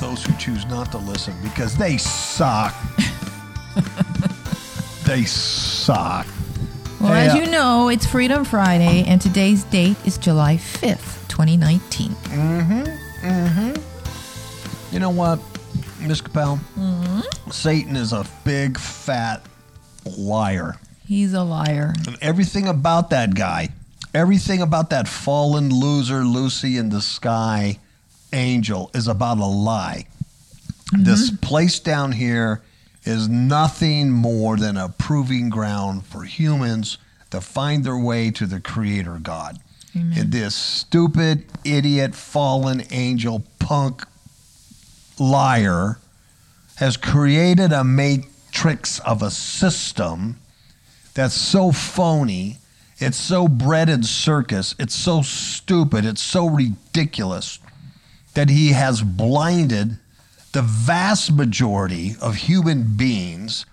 those who choose not to listen because they suck. they suck. Well, Hey, as uh, you know, it's Freedom Friday, and today's date is July 5th, 2019. Mm-hmm. Mm-hmm. You know what, Miss Capel? Mm-hmm. Satan is a big fat liar. He's a liar. And everything about that guy, everything about that fallen loser Lucy in the sky angel is about a lie. This mm-hmm. place down here is nothing more than a proving ground for humans to find their way to the creator God. And this stupid, idiot, fallen angel punk liar has created a matrix of a system that's so phony. It's so bred in circus. It's so stupid. It's so ridiculous that he has blinded the vast majority of human beings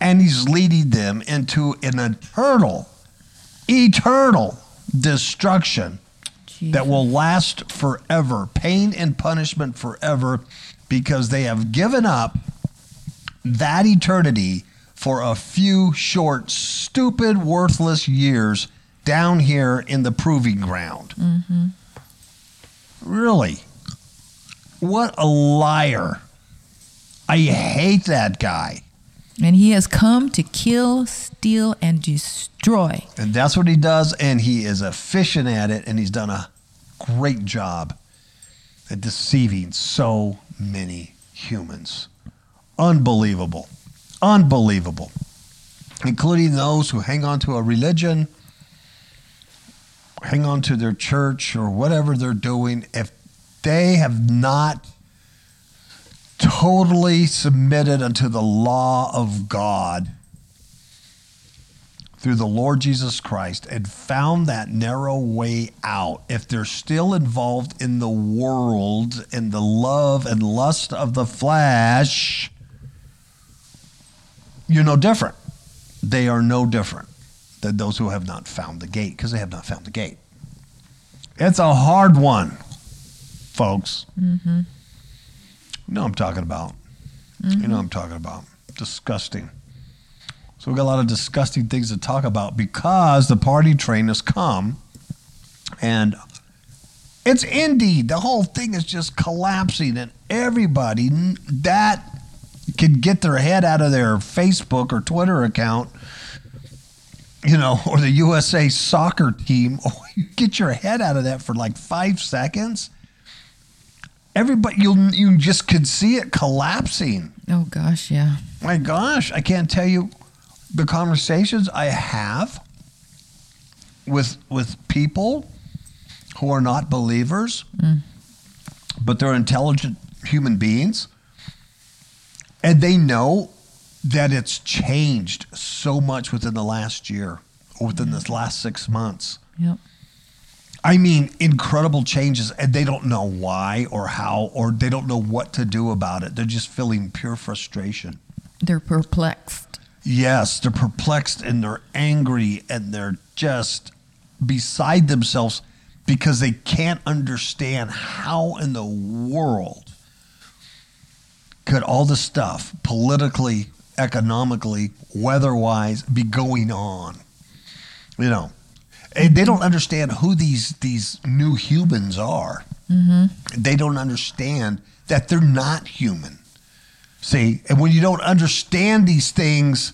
and he's leading them into an eternal, eternal destruction that will last forever, pain and punishment forever, because they have given up that eternity for a few short, stupid, worthless years down here in the proving ground. Mm-hmm. Really? What a liar. I hate that guy. And he has come to kill, steal, and destroy. And that's what he does, and he is efficient at it, and he's done a great job at deceiving so many humans. Unbelievable. Unbelievable. Including those who hang on to a religion, hang on to their church, or whatever they're doing. If they have not totally submitted unto the law of God, through the Lord Jesus Christ and found that narrow way out, if they're still involved in the world and the love and lust of the flesh, you're no different. They are no different than those who have not found the gate because they have not found the gate. It's a hard one, folks. Mm-hmm. You know what I'm talking about. You know what I'm talking about. Disgusting. So we've got a lot of disgusting things to talk about because the party train has come and it's indeed the whole thing is just collapsing and everybody that can get their head out of their Facebook or Twitter account you know or the USA soccer team you get your head out of that for like 5 seconds everybody you you just could see it collapsing Oh, gosh, yeah. my gosh, I can't tell you the conversations I have with with people who are not believers, mm. but they're intelligent human beings, and they know that it's changed so much within the last year or within this mm. last six months. Yep. I mean, incredible changes, and they don't know why or how, or they don't know what to do about it. They're just feeling pure frustration. They're perplexed. Yes, they're perplexed and they're angry and they're just beside themselves because they can't understand how in the world could all this stuff politically, economically, weather-wise be going on. You know, Eh, they don't understand who these these new humans are. Mm-hmm. They don't understand that they're not human. See, and when you don't understand these things,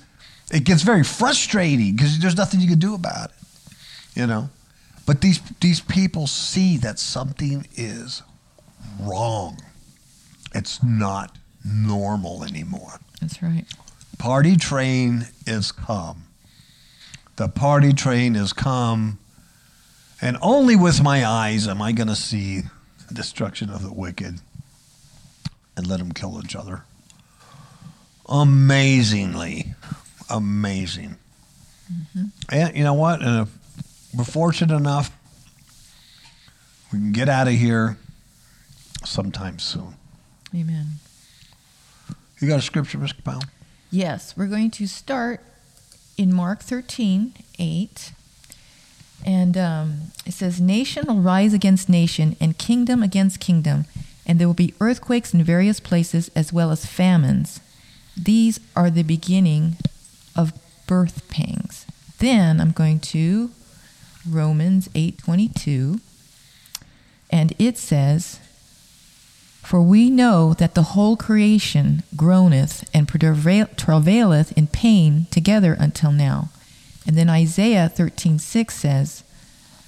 it gets very frustrating because there's nothing you can do about it. You know, But these these people see that something is wrong. It's not normal anymore. That's right. Party train is come. The party train is come, and only with my eyes am I going to see the destruction of the wicked and let them kill each other. Amazingly, amazing. Mm-hmm. And you know what? And if we're fortunate enough, we can get out of here sometime soon. Amen. You got a scripture, Mr. Powell? Yes, we're going to start in Mark 13, 8. And um, it says, Nation will rise against nation, and kingdom against kingdom, and there will be earthquakes in various places as well as famines. These are the beginning of birth pangs. Then I'm going to Romans 8:22 and it says for we know that the whole creation groaneth and travaileth in pain together until now. And then Isaiah 13:6 says,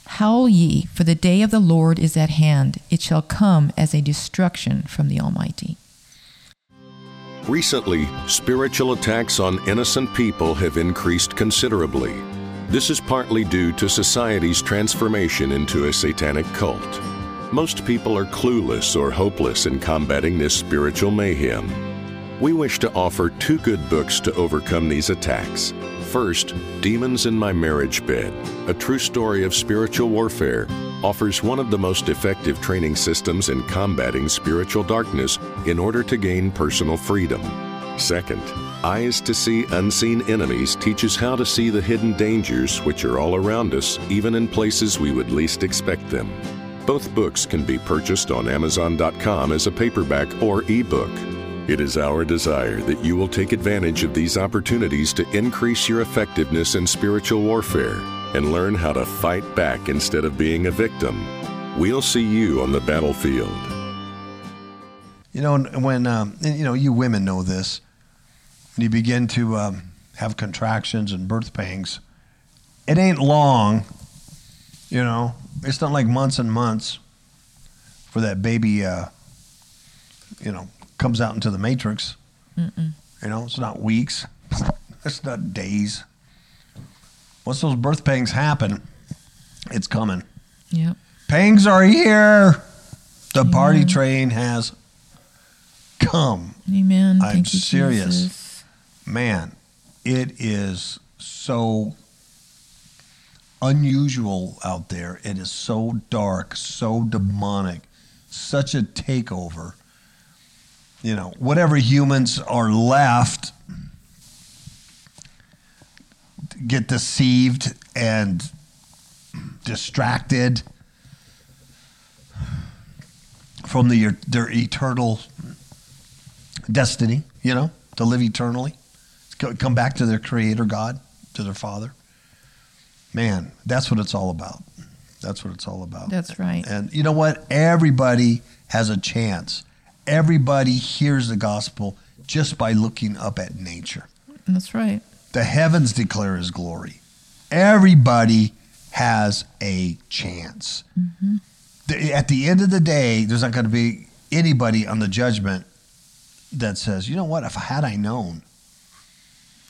Howl ye, for the day of the Lord is at hand. It shall come as a destruction from the Almighty. Recently, spiritual attacks on innocent people have increased considerably. This is partly due to society's transformation into a satanic cult. Most people are clueless or hopeless in combating this spiritual mayhem. We wish to offer two good books to overcome these attacks. First, Demons in My Marriage Bed, a true story of spiritual warfare, offers one of the most effective training systems in combating spiritual darkness in order to gain personal freedom. Second, Eyes to See Unseen Enemies teaches how to see the hidden dangers which are all around us, even in places we would least expect them. Both books can be purchased on Amazon.com as a paperback or ebook. It is our desire that you will take advantage of these opportunities to increase your effectiveness in spiritual warfare and learn how to fight back instead of being a victim. We'll see you on the battlefield. You know, when um, you know you women know this, when you begin to um, have contractions and birth pangs, it ain't long. You know, it's not like months and months for that baby. Uh, you know, comes out into the matrix. Mm-mm. You know, it's not weeks. It's not days. Once those birth pangs happen, it's coming. Yep. Pangs are here. The party train has come. Amen. I'm you, serious. Jesus. Man, it is so unusual out there. It is so dark, so demonic, such a takeover. You know, whatever humans are left get deceived and distracted from the, their eternal destiny, you know, to live eternally, come back to their creator God, to their father. Man, that's what it's all about. That's what it's all about. That's right. And you know what? Everybody has a chance. Everybody hears the gospel just by looking up at nature. That's right. The heavens declare his glory. Everybody has a chance. Mm-hmm. The- At the end of the day, there's not going to be anybody on the judgment that says, you know what, if I had I known,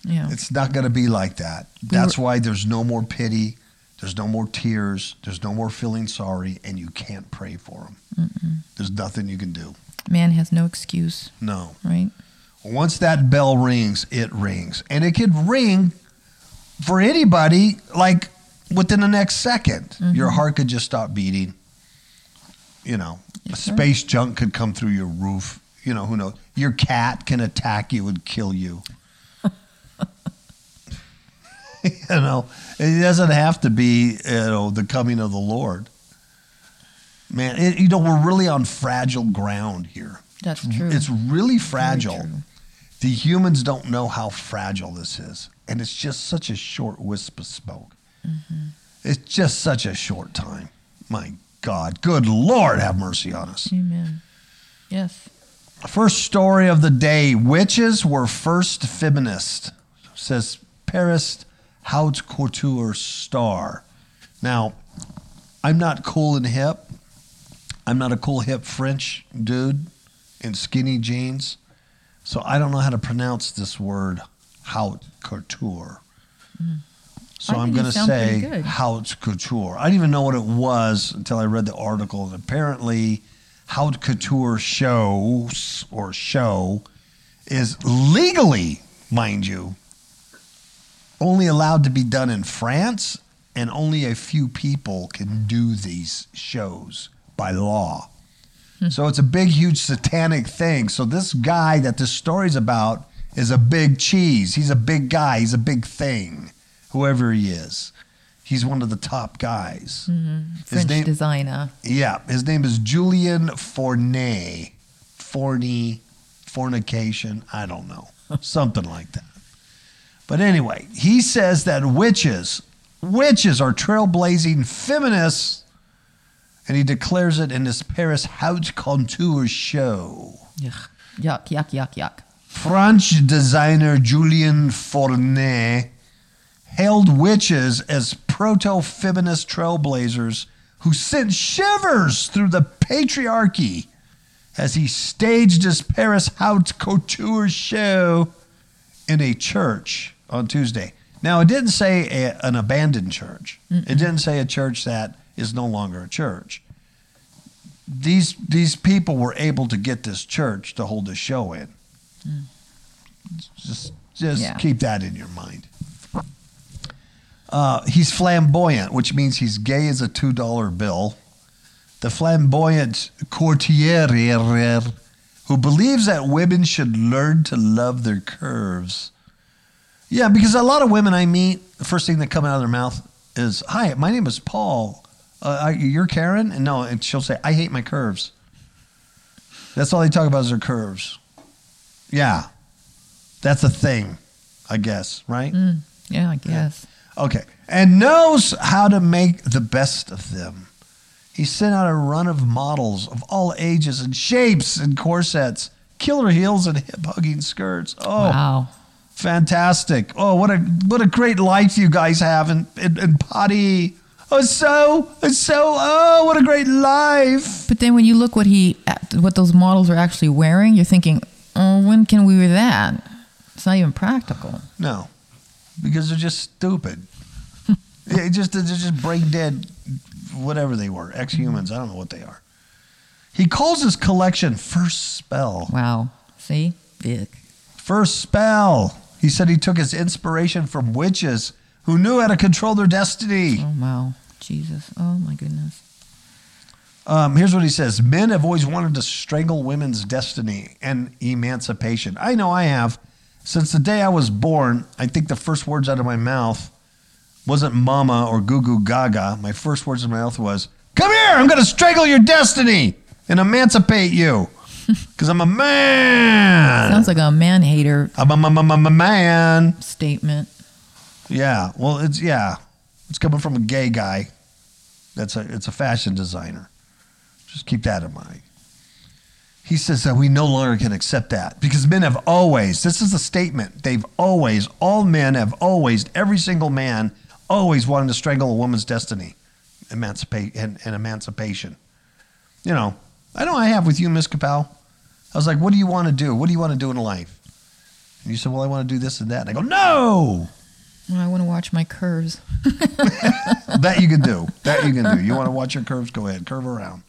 Yeah. it's not going to be like that. That's why there's no more pity, there's no more tears, there's no more feeling sorry, and you can't pray for them. There's nothing you can do. Man has no excuse, No. right? Once that bell rings, it rings. And it could ring for anybody like within the next 2nd mm-hmm. Your heart could just stop beating. You know, Yes, space junk could come through your roof. You know, who knows? Your cat can attack you and kill you. you know, it doesn't have to be, you know, the coming of the Lord. Man, it, you know, we're really on fragile ground here. That's true. It's really fragile. The humans don't know how fragile this is. And it's just such a short wisp of smoke. Mm-hmm. It's just such a short time. My God. Good Lord, have mercy on us. Amen. Yes. First story of the day Witches were first feminist, says Paris Haute Couture star. Now, I'm not cool and hip. I'm not a cool hip French dude in skinny jeans. So I don't know how to pronounce this word haute couture. So I I'm going to say haute couture. I didn't even know what it was until I read the article. And apparently, haute couture shows or show is legally, mind you, only allowed to be done in France, and only a few people can do these shows by law. Hmm. So it's a big, huge satanic thing. So this guy that this story's about is a big cheese. He's a big guy. He's a big thing, whoever he is. He's one of the top guys. Mm-hmm. His French name, designer. yeah, his name is Julian Fournié. Forney, fornication, I don't know. Something like that. But anyway, he says that witches, witches are trailblazing feminists, and he declares it in his Paris Haute Couture show. Yuck, yuck, yuck, yuck, yuck. French designer Julien Fournié hailed witches as proto feminist trailblazers who sent shivers through the patriarchy as he staged his Paris Haute Couture show in a church on Tuesday. Now, it didn't say a, an abandoned church, it didn't say a church that is no longer a church. These, these people were able to get this church to hold a show in. Just, just Yeah. keep that in your mind. Uh, he's flamboyant, which means he's gay as a two dollar bill. The flamboyant couturier who believes that women should learn to love their curves. Yeah, because a lot of women I meet, the first thing that come out of their mouth is, "Hi, my name is Paul. Uh, you're Karen?" And no, and she'll say, "I hate my curves." That's all they talk about is their curves. Yeah, that's a thing, I guess, right? Mm, yeah, I guess. Okay. And knows how to make the best of them. He sent out a run of models of all ages and shapes and corsets, killer heels and hip hugging skirts. Oh, Wow. Fantastic. Oh, what a what a great life you guys have in, in, in Potty. Oh, so, it's so, oh, what a great life. But then when you look what he, what those models are actually wearing, you're thinking, oh, when can we wear that? It's not even practical. No, because they're just stupid. yeah, just they're just brain dead, whatever they were, ex humans. I don't know what they are. He calls his collection First Spell. Wow. See? Big. First Spell. He said he took his inspiration from witches who knew how to control their destiny. Oh, wow. Jesus. Oh, my goodness. Um, here's what he says Men have always wanted to strangle women's destiny and emancipation. I know I have. Since the day I was born, I think the first words out of my mouth wasn't mama or goo goo gaga. My first words in my mouth was, Come here, I'm going to strangle your destiny and emancipate you. Because I'm a man. Sounds like a man hater I'm a, m- m- m- m- man. statement. Yeah. Well, it's, yeah. It's coming from a gay guy. That's a, it's a fashion designer. Just keep that in mind. He says that we no longer can accept that because men have always, this is a statement, they've always, all men have always, every single man always wanted to strangle a woman's destiny emancipate and, and emancipation. You know, I know I have with you, Miss Capel. I was like, what do you want to do? What do you want to do in life? And you said, well, I want to do this and that. And I go, no, Well, I want to watch my curves. that you can do. That you can do. You want to watch your curves? Go ahead, curve around.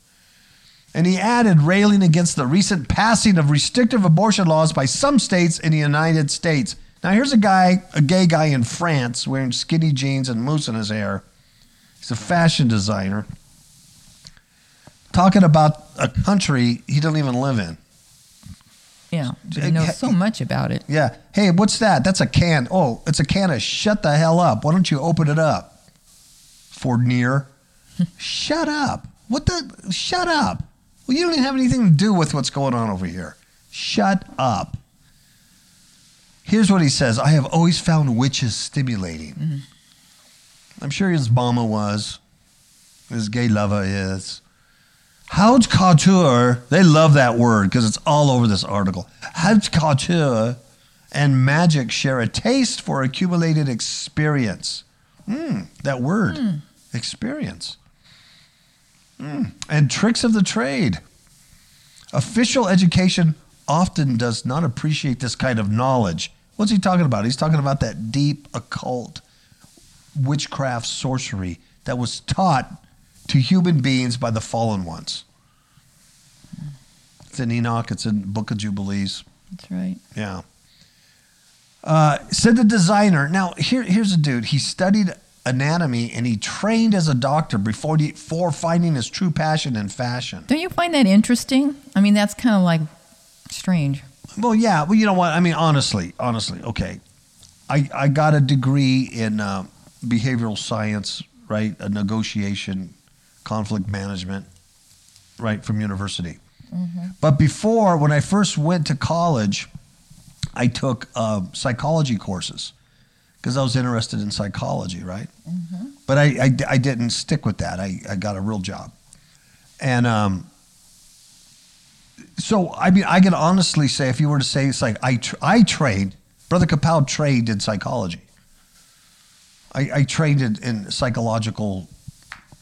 And he added, railing against the recent passing of restrictive abortion laws by some states in the United States. Now, here's a guy, a gay guy in France, wearing skinny jeans and mousse in his hair. He's a fashion designer. Talking about a country he doesn't even live in. Yeah. He knows so much about it. Yeah. Hey, what's that? That's a can. Oh, it's a can of shut the hell up. Why don't you open it up? Fournié. shut up. What the? Shut up. Well, you don't even have anything to do with what's going on over here. Shut up. Here's what he says I have always found witches stimulating. Mm-hmm. I'm sure his mama was, his gay lover is. Haute couture, they love that word because it's all over this article. Haute couture and magic share a taste for accumulated experience. Hmm, that word, experience. and tricks of the trade. Official education often does not appreciate this kind of knowledge. What's he talking about? He's talking about that deep occult witchcraft sorcery that was taught to human beings by the fallen ones. It's in Enoch, it's in Book of Jubilees. That's right. Yeah. Uh, said the designer. Now here, here's a dude. He studied anatomy and he trained as a doctor before he, before finding his true passion in fashion. Don't you find that interesting? I mean, that's kind of like strange. Well, yeah. Well, you know what? I mean, honestly, honestly, okay. I I got a degree in uh, behavioral science, right? A negotiation, conflict management, right from university. But before, when I first went to college, I took uh, psychology courses because I was interested in psychology, right? But I, I, I didn't stick with that. I, I got a real job. And um, so, I mean, I can honestly say, if you were to say, it's like I, tr- I trained, Brother Kapow trained in psychology. I, I trained in, in psychological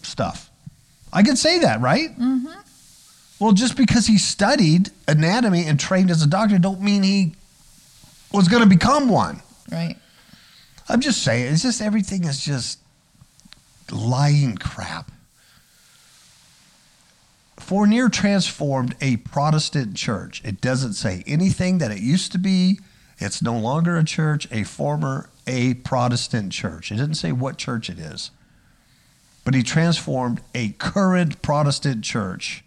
stuff. I can say that, right? Mm-hmm. Well, just because he studied anatomy and trained as a doctor, don't mean he was going to become one. Right. I'm just saying, it's just everything is just lying crap. Fournié transformed a Protestant church. It doesn't say anything that it used to be. It's no longer a church, a former a Protestant church. It didn't say what church it is. But he transformed a current Protestant church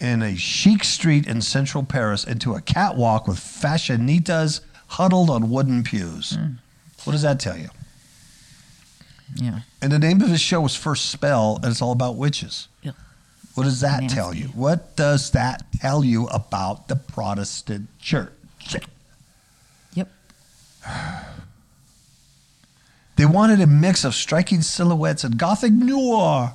in a chic street in central Paris into a catwalk with fashionitas huddled on wooden pews. Hmm. What does that tell you? Yeah. And the name of his show was First Spell, and it's all about witches. Yeah. What does that tell you? What does that tell you about the Protestant church? Yep. They wanted a mix of striking silhouettes and gothic noir,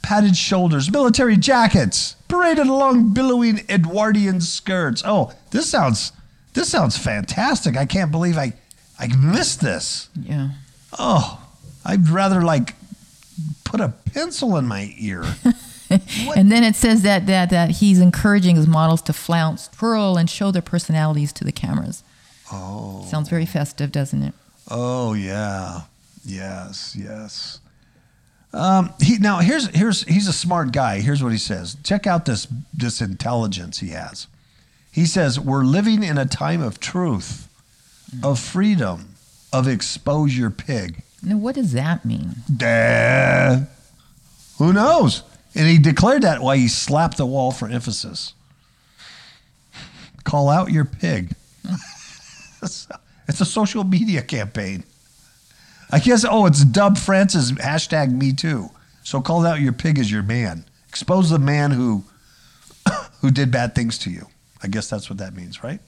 padded shoulders, military jackets, paraded along billowing Edwardian skirts. Oh, this sounds this sounds fantastic. I can't believe I I missed this. Yeah. Oh, I'd rather like put a pencil in my ear. And then it says that, that that he's encouraging his models to flounce, twirl, and show their personalities to the cameras. Oh. Sounds very festive, doesn't it? Oh yeah, yes, yes. Um, he now here's here's he's a smart guy. Here's what he says. Check out this this intelligence he has. He says we're living in a time of truth, of freedom, of exposure pig. Now, what does that mean? Duh. Who knows? And he declared that while he slapped the wall for emphasis. Call out your pig. it's a social media campaign. I guess, oh, it's Dub Francis hashtag me too. So call out your pig as your man. Expose the man who who did bad things to you. I guess that's what that means, right?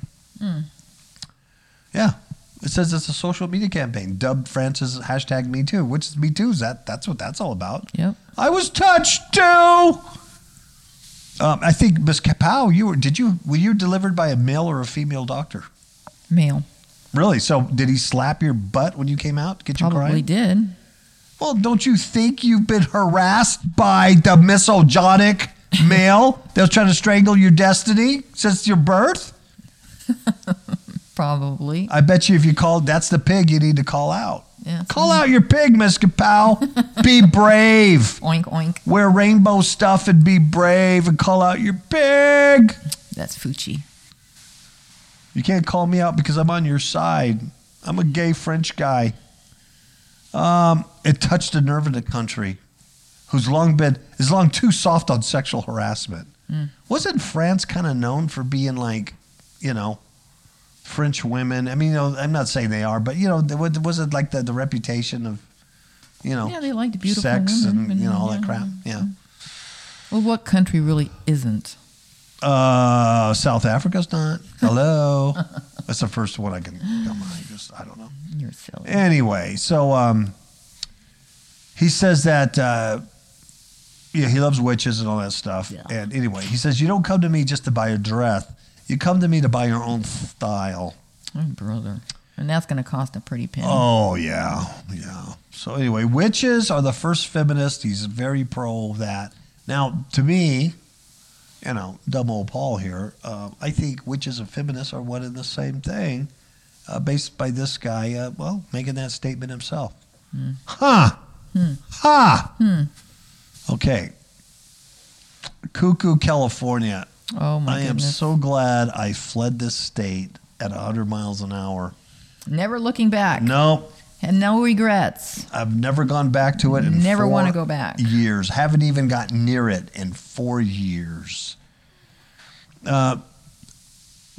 Yeah. It says it's a social media campaign. Dub Francis hashtag me too. Which is me too. Is that that's what that's all about. Yep. I was touched too. Um, I think Miss Kapow, you were did you were you delivered by a male or a female doctor? Male. Really? So did he slap your butt when you came out? Get you Probably crying? did. Well, don't you think you've been harassed by the misogynic male that was trying to strangle your destiny since your birth? Probably. I bet you if you called, that's the pig you need to call out. Yeah. Call out your pig, Miss Kapow. be brave. Oink oink. Wear rainbow stuff and be brave and call out your pig. That's Fucci. You can't call me out because I'm on your side. I'm a gay French guy. Um, it touched a nerve in the country who's long been is long too soft on sexual harassment. Wasn't France kind of known for being like, you know, French women? I mean, you know, I'm not saying they are, but you know, was it like the, the reputation of, you know, Yeah, they liked beautiful sex women and you know all that yeah. crap. Yeah. Well, what country really isn't? Uh, South Africa's not. Hello. That's the first one I can come on. I just I don't know. You're silly. Anyway, so um, he says that uh, yeah, he loves witches and all that stuff. Yeah. And anyway, he says you don't come to me just to buy a dress. You come to me to buy your own style. Oh, brother. And that's going to cost a pretty penny. Oh yeah, yeah. So anyway, witches are the first feminist. He's very pro that. Now, to me, you know, dumb old Paul here, uh, I think witches and feminists are one and the same thing, uh, based by this guy, uh, well, making that statement himself. Huh. Huh. Okay. Cuckoo, California. Oh my I am goodness. so glad I fled this state at 100 miles an hour. Never looking back. No, And no regrets. I've never gone back to it. In Never four wanna go back. Years. Haven't even gotten near it in four years. Uh,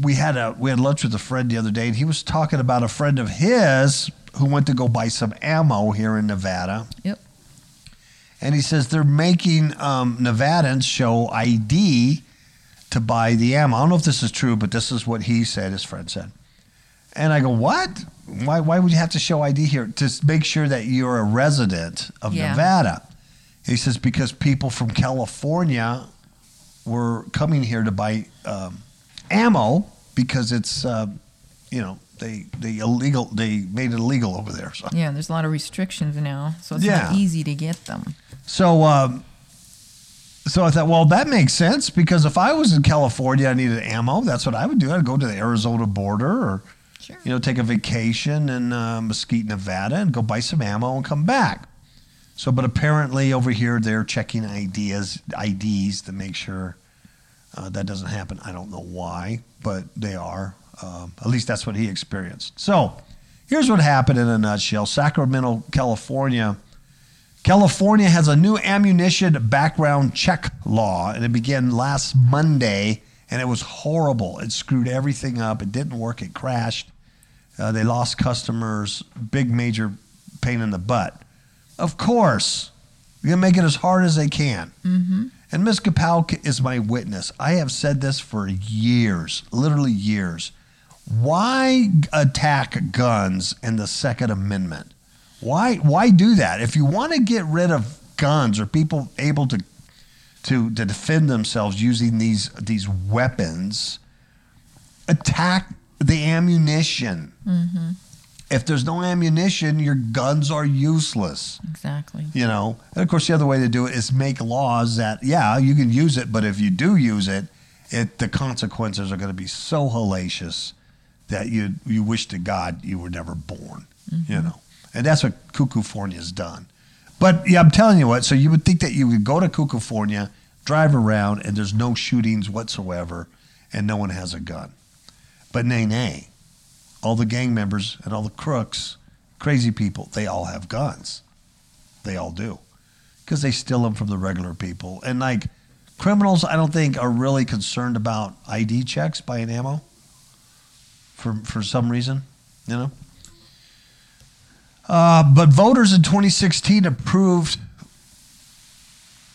we had a we had lunch with a friend the other day, and he was talking about a friend of his who went to go buy some ammo here in Nevada. Yep. And he says they're making um, Nevadans show ID to buy the ammo. I don't know if this is true, but this is what he said, his friend said. And I go, what? Why, why would you have to show ID here? To make sure that you're a resident of Yeah. Nevada. He says, because people from California were coming here to buy um, ammo because it's, uh, you know, they, they illegal, they made it illegal over there. So. Yeah, there's a lot of restrictions now, so it's Yeah. not easy to get them. So, um, so I thought, well, that makes sense because if I was in California, I needed ammo. That's what I would do. I'd go to the Arizona border, or Sure. you know, take a vacation in uh, Mesquite, Nevada, and go buy some ammo and come back. So, but apparently over here they're checking ideas, IDs to make sure uh, that doesn't happen. I don't know why, but they are. Um, at least that's what he experienced. So, here's what happened in a nutshell: Sacramento, California. California has a new ammunition background check law, and it began last Monday, and it was horrible. It screwed everything up. It didn't work. It crashed. Uh, they lost customers. Big major pain in the butt. Of course, they're gonna make it as hard as they can. Mm-hmm. And Ms. Kapowk is my witness. I have said this for years, literally years. Why attack guns and the Second Amendment? Why why do that? If you want to get rid of guns or people able to to to defend themselves using these these weapons, attack the ammunition. If there's no ammunition, your guns are useless. Exactly. You know, and of course, the other way to do it is make laws that yeah, you can use it, but if you do use it, it the consequences are going to be so hellacious that you you wish to God you were never born. You mm-hmm. know, and that's what Cuckoofornia's done. But yeah, I'm telling you what. So you would think that you would go to Cuckoofornia, drive around, and there's no shootings whatsoever, and no one has a gun. But nay, nay, all the gang members and all the crooks, crazy people, they all have guns. They all do. Because they steal them from the regular people. And like criminals, I don't think are really concerned about ID checks buying ammo for, for some reason, you know? Uh, but voters in 2016 approved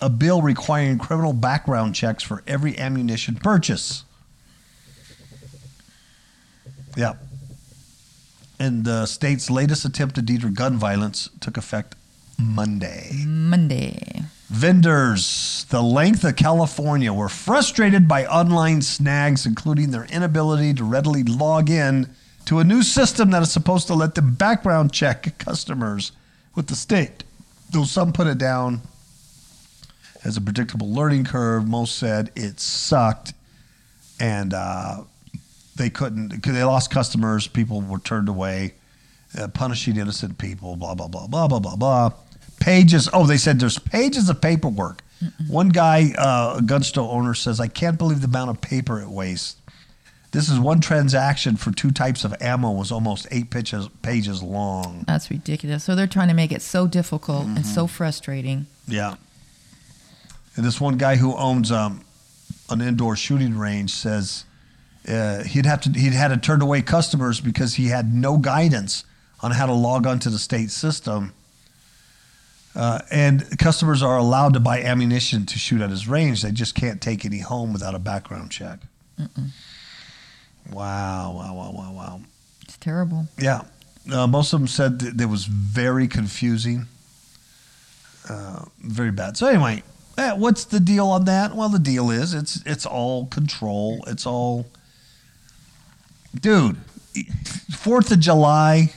a bill requiring criminal background checks for every ammunition purchase. Yeah. And the state's latest attempt to deter gun violence took effect Monday. Monday. Vendors, the length of California, were frustrated by online snags, including their inability to readily log in to a new system that is supposed to let them background check customers with the state. Though some put it down as a predictable learning curve, most said it sucked and uh, they couldn't, because they lost customers, people were turned away, uh, punishing innocent people, blah, blah, blah, blah, blah, blah, blah pages. Oh, they said there's pages of paperwork. One guy, uh, a gun store owner, says, I can't believe the amount of paper it wastes. This is one transaction for two types of ammo was almost eight pages, pages long. That's ridiculous. So they're trying to make it so difficult and Mm-hmm. so frustrating. Yeah. And this one guy who owns um, an indoor shooting range says uh, he'd have to he'd had to turn away customers because he had no guidance on how to log onto the state system. Uh, and customers are allowed to buy ammunition to shoot at his range. They just can't take any home without a background check. Wow! Wow! Wow! Wow! Wow! It's terrible. Yeah. Uh, most of them said that it was very confusing. Uh, very bad. So anyway, eh, what's the deal on that? Well, the deal is it's it's all control. It's all, dude. Fourth of July,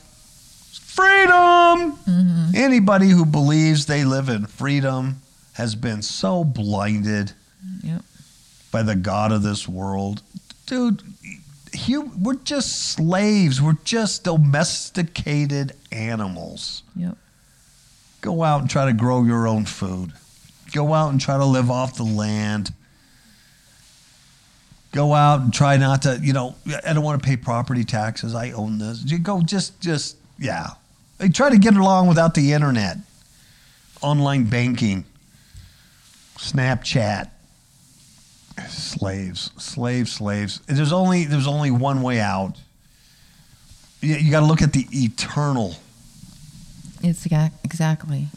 freedom. Mm-hmm. Anybody who believes they live in freedom has been so blinded Yep. by the God of this world. Dude, hu- we're just slaves. We're just domesticated animals. Yep. Go out and try to grow your own food. Go out and try to live off the land. Go out and try not to, you know, I don't want to pay property taxes. I own this. You go just, just, yeah. They try to get along without the internet, online banking, Snapchat. Slaves, slaves, slaves. There's only, there's only one way out. You, you got to look at the eternal It's exactly.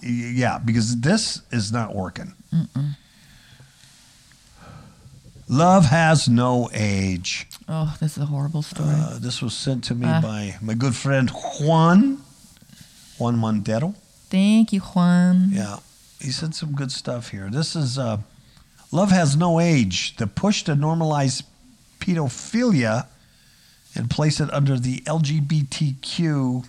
Yeah, because this is not working. Love has no age. Oh, this is a horrible story. Uh, this was sent to me Ah. by my good friend Juan, Juan Montero. Thank you, Juan. Yeah, he said some good stuff here. This is uh, Love Has No Age, the push to normalize pedophilia and place it under the LGBTQ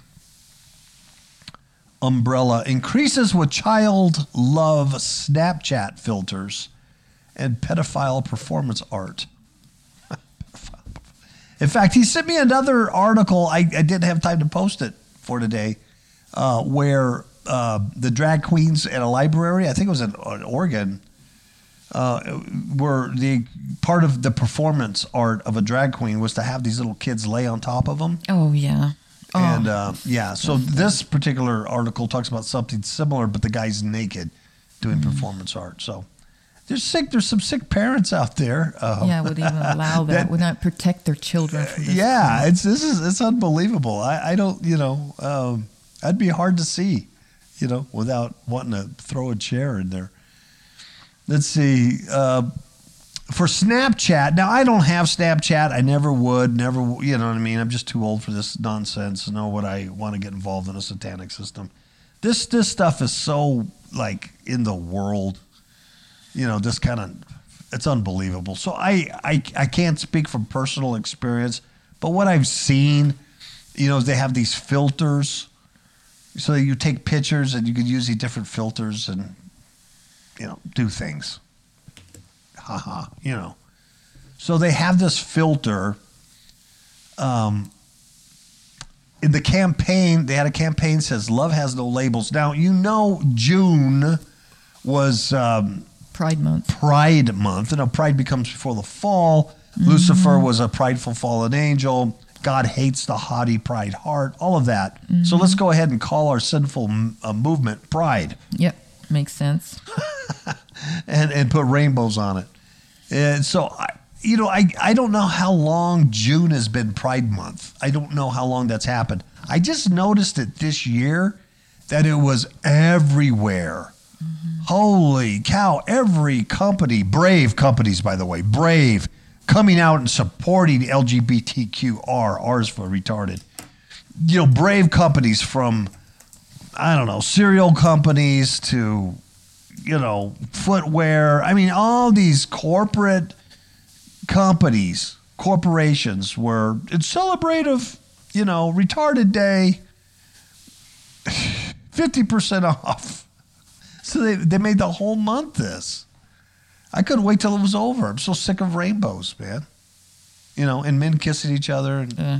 umbrella increases with child love Snapchat filters and pedophile performance art. In fact, he sent me another article. I, I didn't have time to post it for today, uh, where uh, the drag queens at a library, I think it was in, in Oregon, uh, were the part of the performance art of a drag queen was to have these little kids lay on top of them. Oh yeah. Oh, And uh, yeah, so this particular article talks about something similar, but the guy's naked doing Mm-hmm. performance art. So there's sick. There's some sick parents out there. Um, yeah, would even allow that, would not protect their children from this. yeah, it's this is it's unbelievable. I, I don't you know um, that'd be hard to see, you know, without wanting to throw a chair in there. Let's see. Uh, for Snapchat, now I don't have Snapchat. I never would, never. You know what I mean? I'm just too old for this nonsense. Know what I want to get involved in a satanic system. This this stuff is so like in the world. You know, this kind of it's unbelievable. So I, I I can't speak from personal experience, but what I've seen, you know, is they have these filters. So you take pictures and you can use these different filters and you know do things. Haha, you know. So they have this filter. Um, in the campaign, they had a campaign says "Love has no labels." Now you know June was um, Pride Month. Pride Month. You know, Pride becomes before the fall. Lucifer was a prideful fallen angel. God hates the haughty pride heart. All of that. So let's go ahead and call our sinful m- uh, movement Pride, Yep, makes sense. and and put rainbows on it. And so I. You know, I, I don't know how long June has been Pride Month. I don't know how long that's happened. I just noticed it this year that it was everywhere. Holy cow, every company, brave companies, by the way, brave, coming out and supporting LGBTQR, R's for retarded. You know, brave companies from, I don't know, cereal companies to, you know, footwear. I mean, all these corporate companies, corporations were in celebrative, you know, retarded day, 50% off. So they, they made the whole month this. I couldn't wait till it was over. I'm so sick of rainbows, man. You know, and men kissing each other. And, Uh,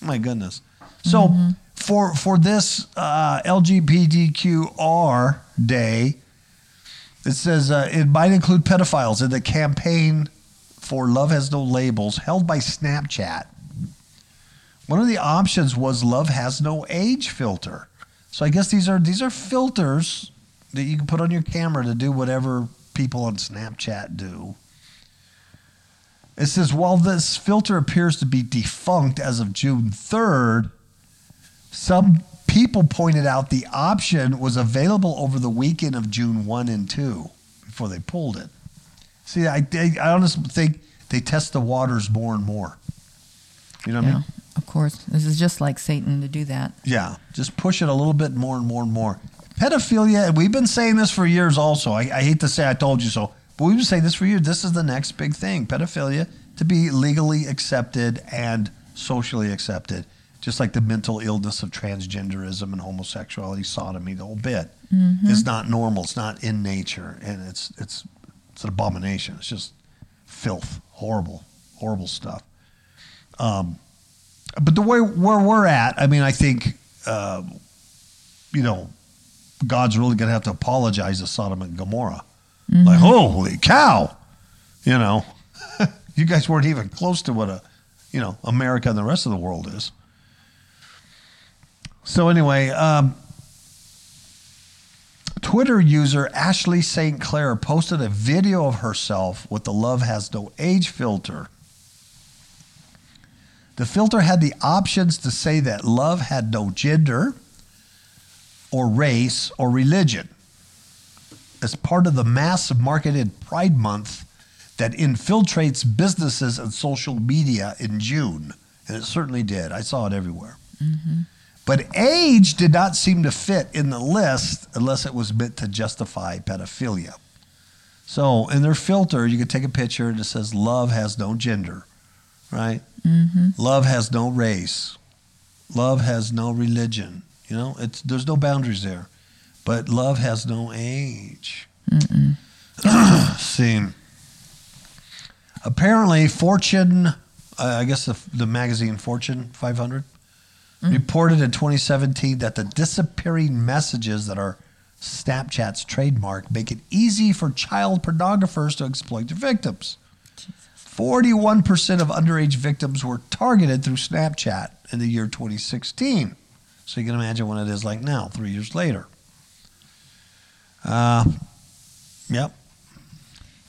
my goodness. So for for this uh, LGBTQR day, it says uh, it might include pedophiles in the campaign for Love Has No Labels held by Snapchat. One of the options was Love Has No Age filter. So I guess these are these are filters that you can put on your camera to do whatever people on Snapchat do. It says while this filter appears to be defunct as of June 3rd, some people pointed out the option was available over the weekend of June 1 and 2 before they pulled it. See, I, I, I honestly think they test the waters more and more. You know what I mean? of course. This is just like Satan to do that. Yeah, just push it a little bit more and more and more. Pedophilia, we've been saying this for years also. I, I hate to say I told you so, but we've been saying this for years. This is the next big thing pedophilia to be legally accepted and socially accepted. just like the mental illness of transgenderism and homosexuality, sodomy, the whole bit Mm-hmm. is not normal. It's not in nature, and it's it's it's an abomination. It's just filth, horrible, horrible stuff. Um, but the way where we're at, I mean, I think, uh, you know, God's really going to have to apologize to Sodom and Gomorrah. Like, holy cow, you know, you guys weren't even close to what a, you know, America and the rest of the world is. So anyway, um, Twitter user Ashley St. Clair posted a video of herself with the Love Has No Age filter. The filter had the options to say that love had no gender or race or religion. As part of the mass marketed Pride Month that infiltrates businesses and social media in June. And it certainly did. I saw it everywhere. Mm-hmm. But age did not seem to fit in the list unless it was meant to justify pedophilia. So in their filter, you could take a picture and it says, Love has no gender, right? Mm-hmm. Love has no race. Love has no religion. You know, it's there's no boundaries there. But love has no age. See, apparently Fortune, uh, I guess the, the magazine Fortune 500, reported in 2017 that the disappearing messages that are Snapchat's trademark make it easy for child pornographers to exploit their victims. 41% of underage victims were targeted through Snapchat in the year 2016. So you can imagine what it is like now, three years later. Uh, yep.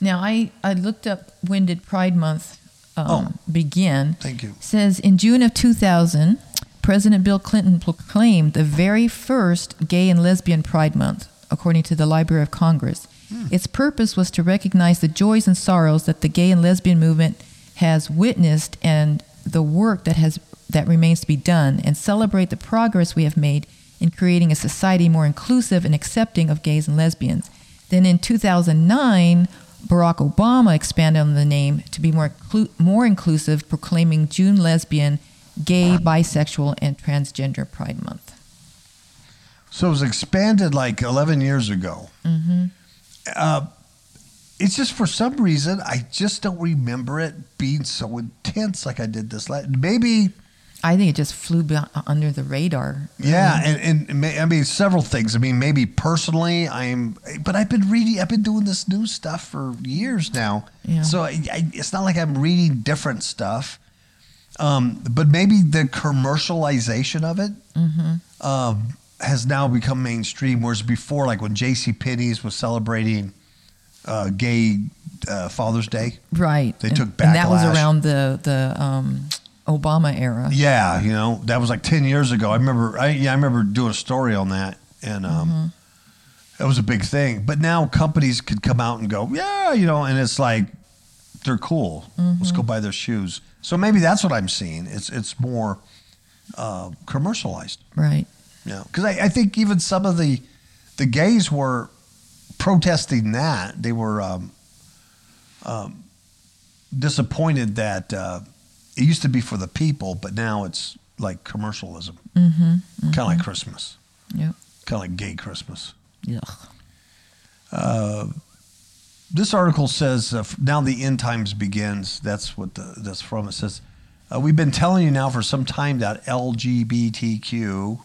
Now, I, I looked up when did Pride Month um, Oh. begin. Thank you. says in June of 2000, President Bill Clinton proclaimed the very first Gay and Lesbian Pride Month, according to the Library of Congress. Its purpose was to recognize the joys and sorrows that the gay and lesbian movement has witnessed and the work that has that remains to be done and celebrate the progress we have made in creating a society more inclusive and accepting of gays and lesbians. Then in 2009, Barack Obama expanded on the name to be more inclu- more inclusive, proclaiming June Lesbian, Gay, Bisexual, and Transgender Pride Month. So it was expanded like 11 years ago. Mm-hmm. Uh, it's just for some reason, I just don't remember it being so intense like I did this last. Maybe, I think it just flew be- under the radar. yeah, and, and may, I mean, several things. I mean, maybe personally, I'm, but I've been reading, I've been doing this new stuff for years now. Yeah. So I, I, it's not like I'm reading different stuff. Um, but maybe the commercialization of it um, has now become mainstream. Whereas before, like when J.C. Penney's was celebrating uh, Gay uh, Father's Day, Right. They and, took And that was around the the um, Obama era. yeah, you know that was like ten years ago. I remember, I, yeah, I remember doing a story on that, and um, that was a big thing. But now companies could come out and go, yeah, you know, and it's like they're cool. Let's go buy their shoes. So maybe that's what I'm seeing. It's it's more uh, commercialized. Right. Yeah, because I, I think even some of the the gays were protesting that they were um, um, disappointed that uh, it used to be for the people, but now it's like commercialism, Mm-hmm. kind of like Christmas, Yep. kind of like gay Christmas. Ugh. This article says uh, now the end times begins. That's what the, that's from. It says uh, we've been telling you now for some time that LGBTQ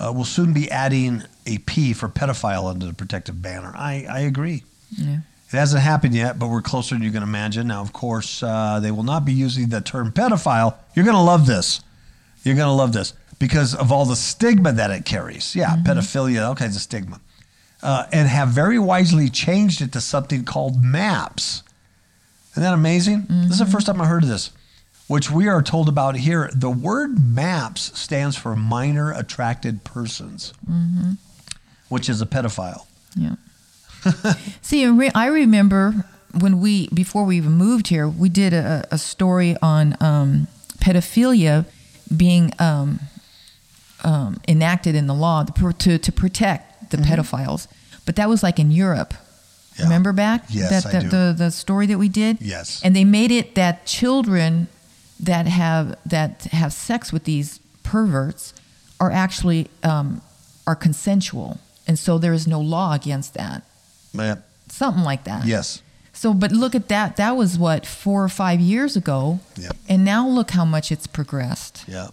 uh, will soon be adding a P for pedophile under the protective banner. I, I agree. Yeah. It hasn't happened yet, but we're closer than you can imagine. Now, of course, uh, they will not be using the term pedophile. You're going to love this. You're going to love this because of all the stigma that it carries. Yeah, pedophilia, all kinds of stigma. Uh, and have very wisely changed it to something called MAPS. Isn't that amazing? This is the first time I heard of this, which we are told about here. The word MAPS stands for minor attracted persons, which is a pedophile. Yeah. See, I remember when we before we even moved here, we did a, a story on um, pedophilia being um, um, enacted in the law to, to, protect the pedophiles. But that was like in Europe. Yeah. Remember back Yes, that the, do. the the story that we did? Yes. And they made it that children that have that have sex with these perverts are actually um, are consensual, and so there is no law against that. Yeah. Something like that. Yes. So, but look at that. That was what four or five years ago, Yep. and now look how much it's progressed. Yeah.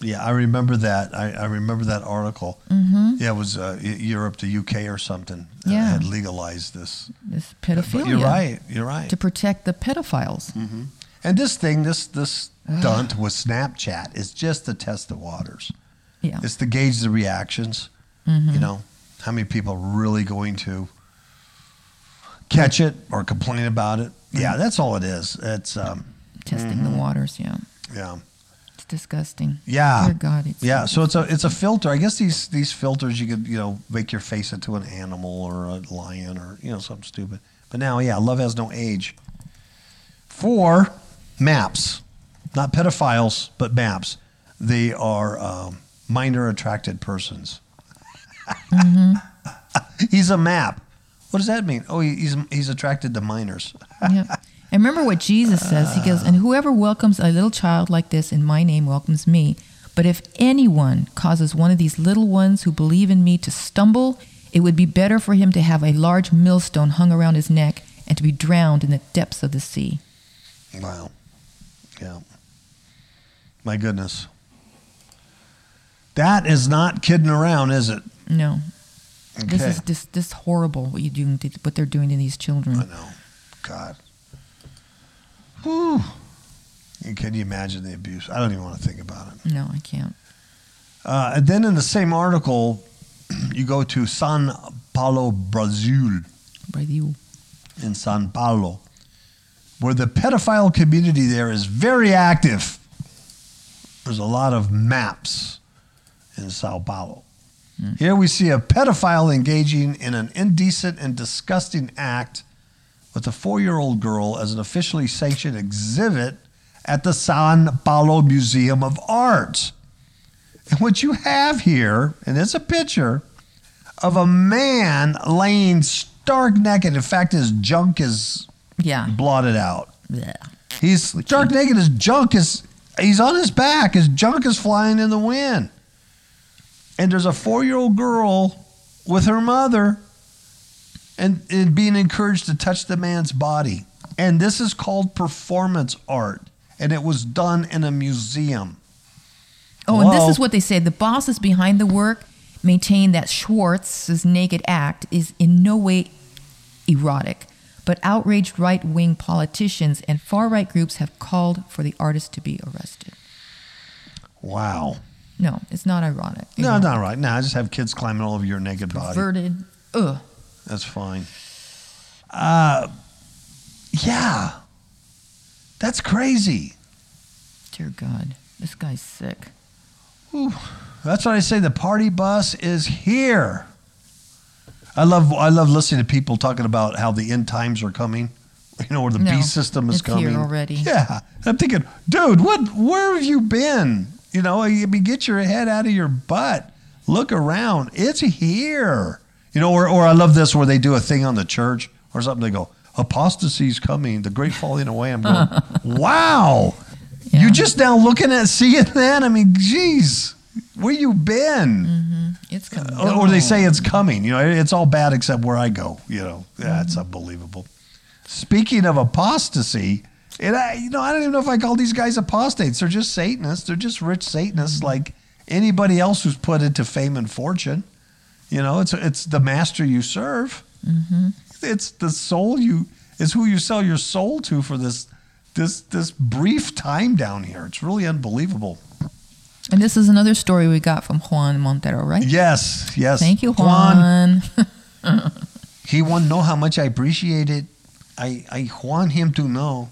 Yeah, I remember that. I, I remember that article. Mm-hmm. Yeah, it was uh, Europe, the UK, or something. uh, Yeah. had legalized this. This But pedophilia. you're right. You're right. To protect the pedophiles. Mm-hmm. And this thing, this this stunt with Snapchat is just to test the waters. Yeah. It's to gauge the reactions. Mm-hmm. You know, how many people are really going to catch it or complain about it? Yeah, that's all it is. It's um, Testing the waters. Yeah. yeah, It's disgusting. yeah, Dear God. It's yeah. So it's a it's a filter. I guess these these filters you could you know make your face into an animal or a lion or you know something stupid. But now, yeah, love has no age. For maps, not pedophiles, but maps. They are um, minor attracted persons. Mm-hmm. he's a map. What does that mean? Oh, he's he's attracted to minors. yeah. And remember what Jesus says. He goes, And whoever welcomes a little child like this in my name welcomes me. But if anyone causes one of these little ones who believe in me to stumble, it would be better for him to have a large millstone hung around his neck and to be drowned in the depths of the sea. Wow. Yeah. My goodness. That is not kidding around, is it? No. This Okay. is this this horrible what you doing to, what they're doing to these children. I know. God. Whew. Can you imagine the abuse? I don't even want to think about it. No, I can't. Uh, and then in the same article, you go to San Paulo, Brazil, you. in San Paulo, where the pedophile community there is very active. There's a lot of maps in Sao Paulo. Here we see a pedophile engaging in an indecent and disgusting act with a four year old girl as an officially sanctioned exhibit at the San Paulo Museum of Art. And what you have here, and it's a picture of a man laying stark naked. In fact, his junk is Yeah. blotted out. Blech. He's stark naked. His junk is, he's on his back. His junk is flying in the wind. And there's a four year old girl with her mother and, and being encouraged to touch the man's body. And this is called performance art. And it was done in a museum. Oh, and this is what they say. The bosses behind the work maintain that Schwartz's naked act is in no way erotic, but outraged right wing politicians and far right groups have called for the artist to be arrested. Wow. No, it's not ironic. No, not right. No, I just have kids climbing all over your naked body. Perverted. Ugh. That's fine. Uh, yeah. That's crazy. Dear God. This guy's sick. Ooh, That's what I say. The party bus is here. I love I love listening to people talking about how the end times are coming. You know, where the No, beast system is it's here coming already. Yeah, I'm thinking, dude, what? Where have you been? You know, I mean, get your head out of your butt. Look around. It's here. You know, or or I love this where they do a thing on the church or something. They go, apostasy's coming, the great falling away. I'm going, wow. Yeah. You just now looking at seeing that? I mean, geez, where you been? It's coming. Or- Or they say it's coming. You know, it's all bad except where I go. You know, that's Mm-hmm. unbelievable. Speaking of apostasy, and I, you know, I don't even know if I call these guys apostates. They're just Satanists. They're just rich Satanists, Mm-hmm. like anybody else who's put into fame and fortune. You know, it's it's the master you serve. Mm-hmm. It's the soul you. It's who you sell your soul to for this this this brief time down here. It's really unbelievable. And this is another story we got from Juan Montero, right? Yes, yes. Thank you, Juan. He won't know how much I appreciate it. I, I want him to know.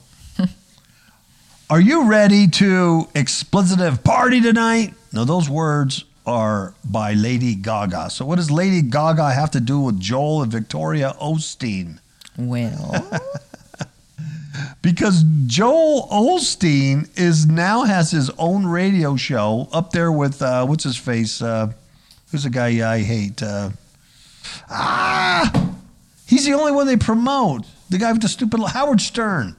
Are you ready to explicitive party tonight? No, those words are by Lady Gaga. So what does Lady Gaga have to do with Joel and Victoria Osteen? well, Because Joel Osteen is now has his own radio show up there with uh, what's his face? Uh, who's the guy I hate? Uh, ah, he's the only one they promote. The guy with the stupid Howard Stern.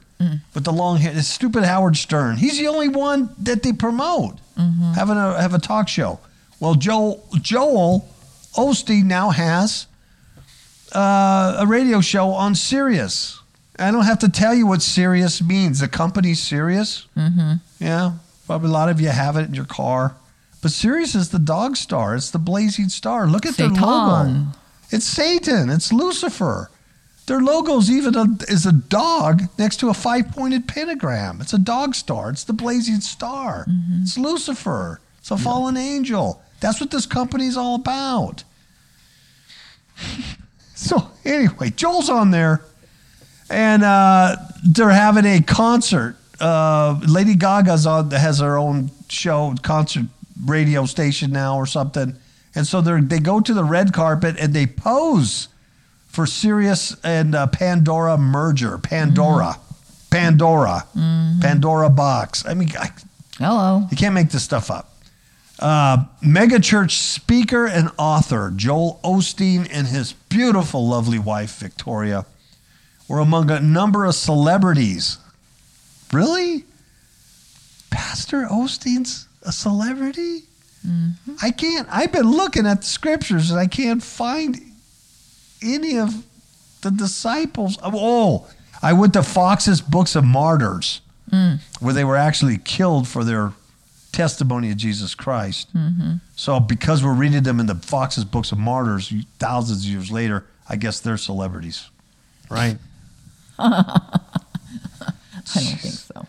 With the long hair. This stupid Howard Stern. He's the only one that they promote having a have a talk show. Well, Joel Joel Osteen now has uh, a radio show on Sirius. I don't have to tell you what Sirius means. The company's Sirius. Mm-hmm. Yeah, probably a lot of you have it in your car. But Sirius is the dog star. It's the blazing star. Look at their logo. Satan. It's Satan. It's Lucifer. Their logo's even a, is a dog next to a five-pointed pentagram. It's a dog star. It's the blazing star. It's Lucifer. It's a fallen angel. That's what this company's all about. so anyway, Joel's on there, and uh, they're having a concert. Uh, Lady Gaga's on has her own show, concert radio station now or something, and so they they go to the red carpet and they pose for Sirius and uh, Pandora merger. Pandora, Pandora, Pandora box. I mean, I, Hello. you can't make this stuff up. Uh, mega church speaker and author Joel Osteen and his beautiful, lovely wife Victoria were among a number of celebrities. Really? Pastor Osteen's a celebrity? I can't. I've been looking at the scriptures and I can't find any of the disciples. Oh, I went to Foxe's Books of Martyrs, hmm. where they were actually killed for their testimony of Jesus Christ. Mm-hmm. So, because we're reading them in the Foxe's Books of Martyrs thousands of years later, I guess they're celebrities, right? I don't think so.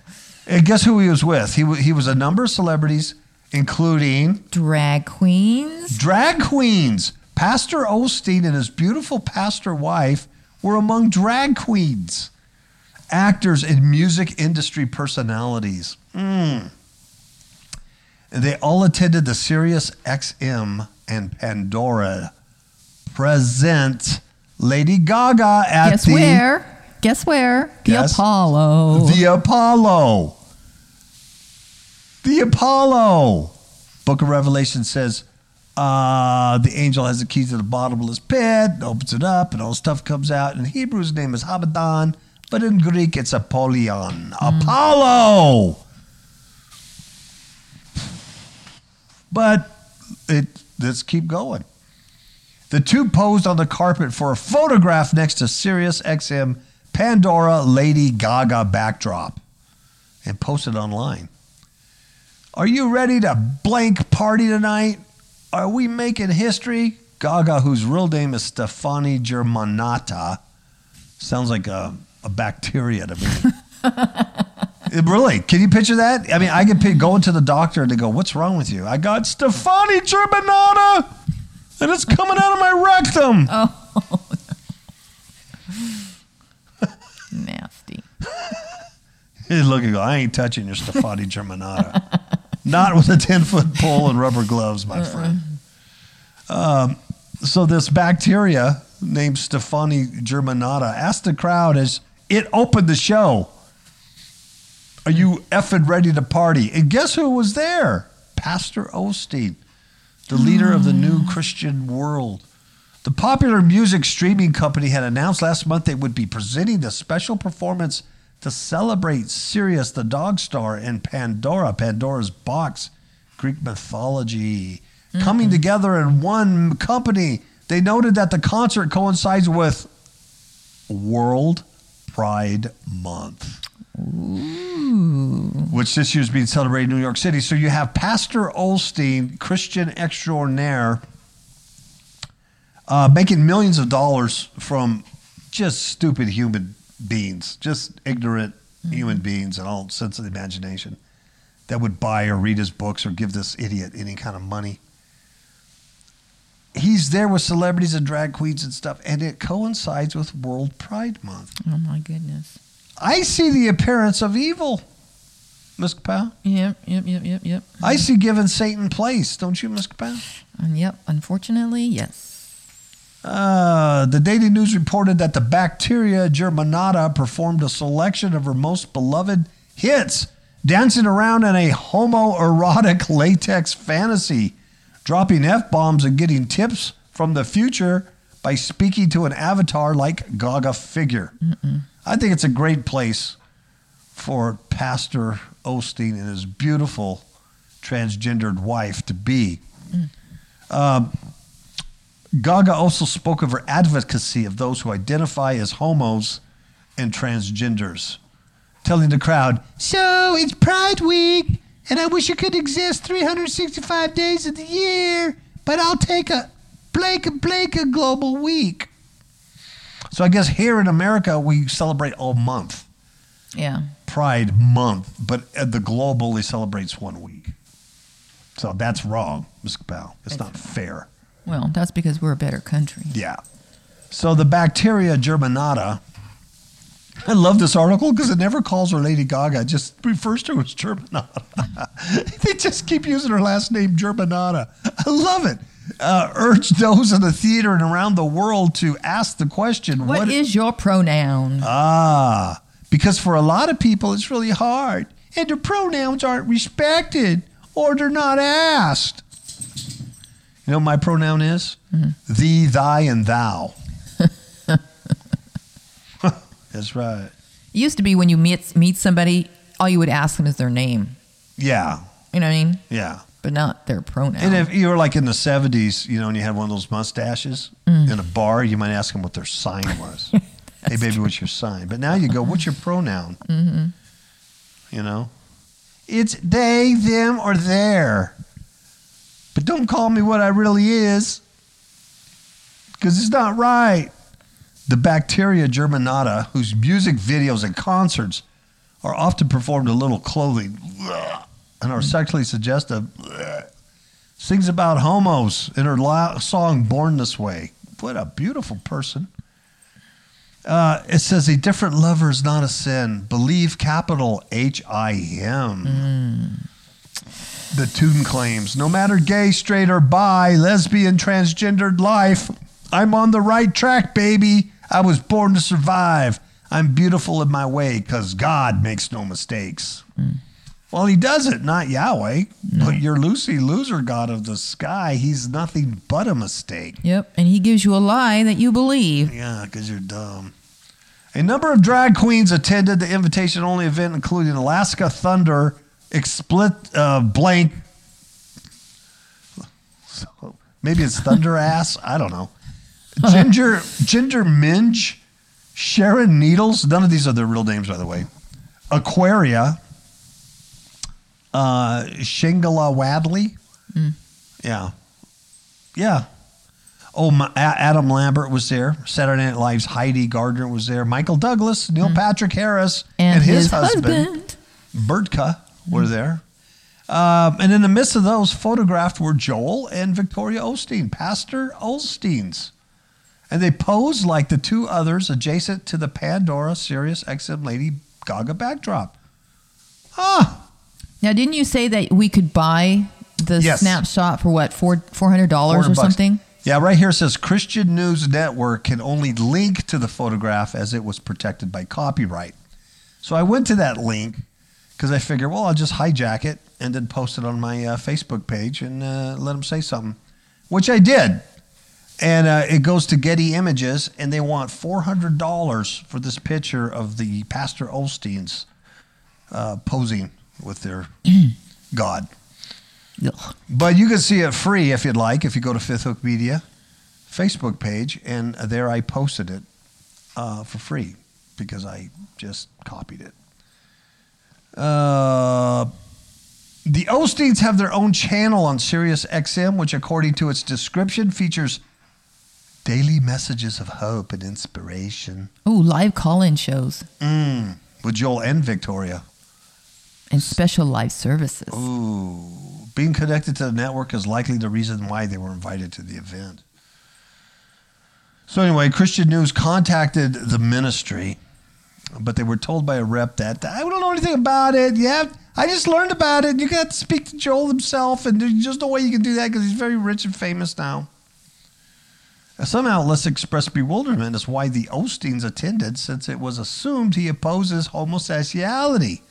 And guess who he was with? He, wa- he was a number of celebrities, including Drag queens. drag queens. Pastor Osteen and his beautiful pastor wife were among drag queens, actors, and music industry personalities. Mm. And they all attended the Sirius XM and Pandora present Lady Gaga at Guess the where? Guess where? The Guess. Apollo. the Apollo. The Apollo. Book of Revelation says uh, the angel has the keys to the bottomless pit, opens it up, and all stuff comes out. In Hebrew, his name is Abaddon, but in Greek, it's Apollyon. Apollo. But it let's keep going. The two posed on the carpet for a photograph next to Sirius XM Pandora Lady Gaga backdrop and posted online. Are you ready to blank party tonight? Are we making history? Gaga, whose real name is Stefani Germanotta, sounds like a, a bacteria to me. It really? Can you picture that? I mean, I can pick, going to the doctor and they go, "What's wrong with you?" I got Stefani Germanotta, and it's coming out of my rectum. Oh, Nasty. He's looking, go, I ain't touching your Stefani Germanotta. Not with a 10 foot pole and rubber gloves, my friend. Um, so, this bacteria named Stefani Germanotta asked the crowd as it opened the show, Are you effing ready to party? And guess who was there? Pastor Osteen, the leader of the new Christian world. The popular music streaming company had announced last month they would be presenting a special performance to celebrate Sirius, the dog star, and Pandora, Pandora's box, Greek mythology, coming together in one company. They noted that the concert coincides with World Pride Month, which this year is being celebrated in New York City. So you have Pastor Olstein, Christian extraordinaire, uh, making millions of dollars from just stupid human beings, just ignorant mm-hmm. human beings and all sense of the imagination that would buy or read his books or give this idiot any kind of money. He's there with celebrities and drag queens and stuff, and it coincides with World Pride Month. Oh my goodness. I see the appearance of evil, Miss Kapow. Yep, yep, yep, yep, yep. I see giving Satan place, don't you, Miss Kapow? And um, yep, unfortunately, yes. Uh, the Daily News reported that the bacteria Germanotta performed a selection of her most beloved hits, dancing around in a homoerotic latex fantasy, dropping F bombs and getting tips from the future by speaking to an avatar like Gaga figure. I think it's a great place for Pastor Osteen and his beautiful transgendered wife to be. Um, Gaga also spoke of her advocacy of those who identify as homos and transgenders, telling the crowd, So it's Pride Week, and I wish it could exist 365 days of the year, but I'll take a Blake a Blake a global week. So I guess here in America, we celebrate all month, Yeah. Pride Month, but the globe only celebrates one week. So that's wrong, Ms. Capel. It's not fair. Well, that's because we're a better country. Yeah. So the bacteria germinata. I love this article because it never calls her Lady Gaga. It just refers to her as Germanotta. they just keep using her last name, Germanotta. I love it. Uh, urged those in the theater and around the world to ask the question, what is your pronoun? Ah, because for a lot of people, it's really hard. And their pronouns aren't respected or they're not asked. You know what my pronoun is? Thee, thy, and thou. That's right. It used to be when you meet meet somebody, all you would ask them is their name. Yeah, You know what I mean? yeah. But not their pronoun. And if you were like in the 70s, you know, and you had one of those mustaches in a bar, you might ask them what their sign was. hey, baby, what's your sign? But now you go, what's your pronoun? Mm-hmm. You know? It's they, them, or their. But don't call me what I really is because it's not right. The bacteria germinata, whose music videos and concerts are often performed in little clothing and are sexually suggestive, sings about homos in her song Born This Way. What a beautiful person. Uh, it says a different lover is not a sin. Believe capital H I M. The tune claims no matter gay, straight, or bi, lesbian, transgendered life, I'm on the right track, baby. I was born to survive. I'm beautiful in my way because God makes no mistakes. Hmm. Well, he doesn't, not Yahweh, but your Lucy loser God of the sky. He's nothing but a mistake. Yep. And he gives you a lie that you believe. Yeah, because you're dumb. A number of drag queens attended the invitation only event, including Alaska Thunder, Explit uh, Blank. So, maybe it's Thunder Ass. I don't know. Ginger Ginger Minge, Sharon Needles. None of these are their real names, by the way. Aquaria. Uh, Shangela Wadley. Yeah. Yeah. Oh, my, Adam Lambert was there. Saturday Night Live's Heidi Gardner was there. Michael Douglas, Neil Patrick Harris, And, his, his, husband, husband. Burtka were there. Um, and in the midst of those photographed were Joel and Victoria Osteen, Pastor Osteens. And they posed like the two others adjacent to the Pandora Sirius XM Lady Gaga backdrop. Ah, Now, didn't you say that we could buy the Yes. snapshot for what, four four hundred dollars 400 or bucks. something? Yeah, right here it says Christian News Network can only link to the photograph as it was protected by copyright. So I went to that link because I figured, well, I'll just hijack it and then post it on my uh, Facebook page and uh, let them say something, which I did. And uh, it goes to Getty Images, and they want $400 for this picture of the Pastor Olsteins uh, posing with their God. Ugh. But you can see it free if you'd like, if you go to Fifth Hook Media Facebook page, and there I posted it uh, for free because I just copied it. Uh, the Osteens have their own channel on Sirius XM, which, according to its description, features daily messages of hope and inspiration. Ooh, live call-in shows Mm, with Joel and Victoria. and special live services. Ooh, being connected to the network is likely the reason why they were invited to the event. So anyway, Christian News contacted the ministry, but they were told by a rep that I don't know anything about it. Yeah, I just learned about it. You got to speak to Joel himself, and there's just no way you can do that because he's very rich and famous now. Some outlets expressed bewilderment as why the Osteens attended, since it was assumed he opposes homosexuality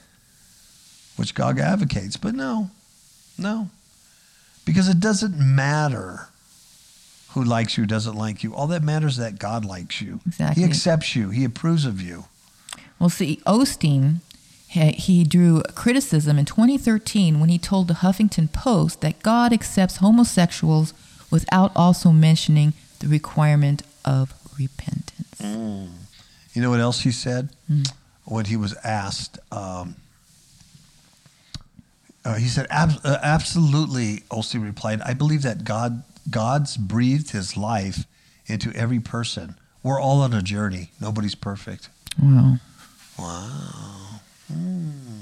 which Gog advocates. But no, no. Because it doesn't matter who likes you, doesn't like you. All that matters is that God likes you. Exactly. He accepts you, He approves of you. Well, see, Osteen he he drew criticism in 2013 when he told the Huffington Post that God accepts homosexuals without also mentioning the requirement of repentance. You know what else he said when he was asked? Um, uh, he said, Ab- uh, "Absolutely." Olsey replied, "I believe that God God's breathed His life into every person. We're all on a journey. Nobody's perfect." Wow. Wow. Mm.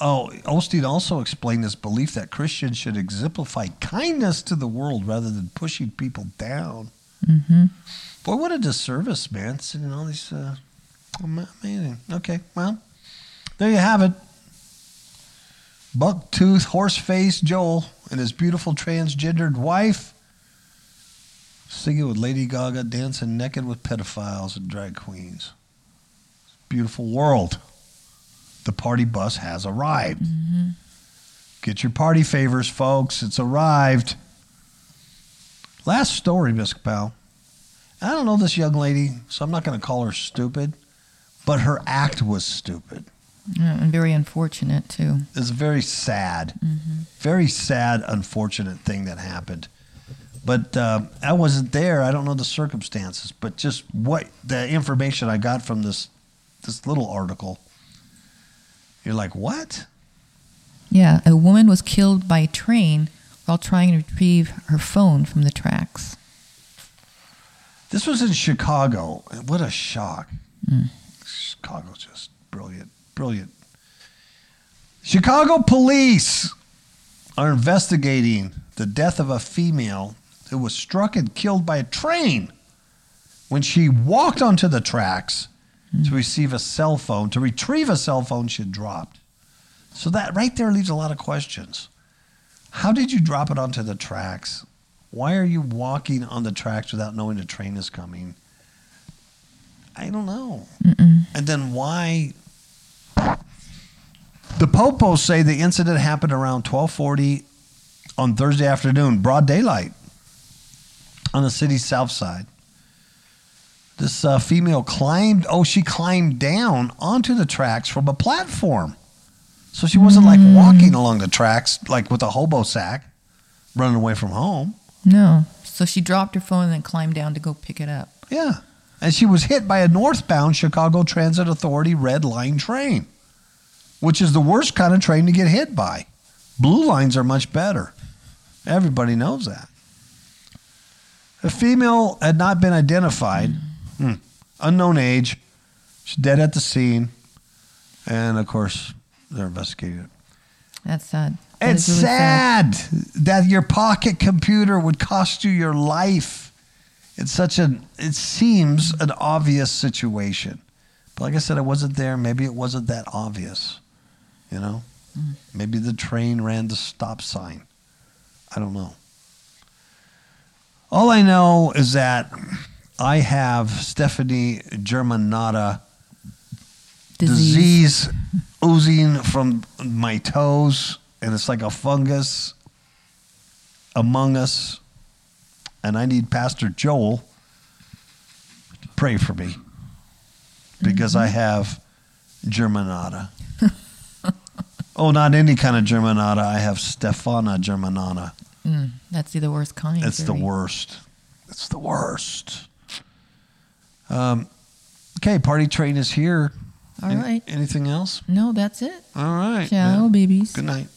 Oh, Osteen also explained his belief that Christians should exemplify kindness to the world rather than pushing people down. Mm-hmm. Boy, what a disservice, man. Sitting all these. Uh, ama- amazing. Okay, well, there you have it. Buck tooth, horse faced Joel and his beautiful transgendered wife singing with Lady Gaga, dancing naked with pedophiles and drag queens. Beautiful world. The party bus has arrived. Mm-hmm. Get your party favors, folks. It's arrived. Last story, Miss Pal. I don't know this young lady, so I'm not going to call her stupid, but her act was stupid. Yeah, and very unfortunate too. It's a very sad, mm-hmm. very sad, unfortunate thing that happened. But uh, I wasn't there. I don't know the circumstances, but just what the information I got from this this little article. You're like, what? Yeah, a woman was killed by a train while trying to retrieve her phone from the tracks. This was in Chicago. What a shock. Chicago's just brilliant. Brilliant. Chicago police are investigating the death of a female who was struck and killed by a train when she walked onto the tracks to hmm. receive a cell phone, to retrieve a cell phone she had dropped. So that right there leaves a lot of questions. How did you drop it onto the tracks? Why are you walking on the tracks without knowing the train is coming? I don't know. And then why? The Popos say the incident happened around 1240 on Thursday afternoon, broad daylight, on the city's south side. This uh, female climbed, oh, she climbed down onto the tracks from a platform. So she wasn't like walking along the tracks, like with a hobo sack, running away from home. No. So she dropped her phone and then climbed down to go pick it up. Yeah. And she was hit by a northbound Chicago Transit Authority red line train, which is the worst kind of train to get hit by. Blue lines are much better. Everybody knows that. The female had not been identified, Hmm. unknown age. She's dead at the scene. And of course, they're investigating it. That's sad. That It's really sad that your pocket computer would cost you your life. It's such an it seems an obvious situation. But like I said, I wasn't there. Maybe it wasn't that obvious. You know? Maybe the train ran the stop sign. I don't know. All I know is that I have Stephanie Germanata Disease. disease oozing from my toes, and it's like a fungus among us. And I need Pastor Joel to pray for me because I mm-hmm. have Germanata. oh, not any kind of Germanata. I have Stefana Germanata. Mm, that's the worst kind. It's the worst. It's the worst. Um, okay, party train is here. All Any- right. Anything else? No, that's it. All right. Ciao, man. babies. Good night.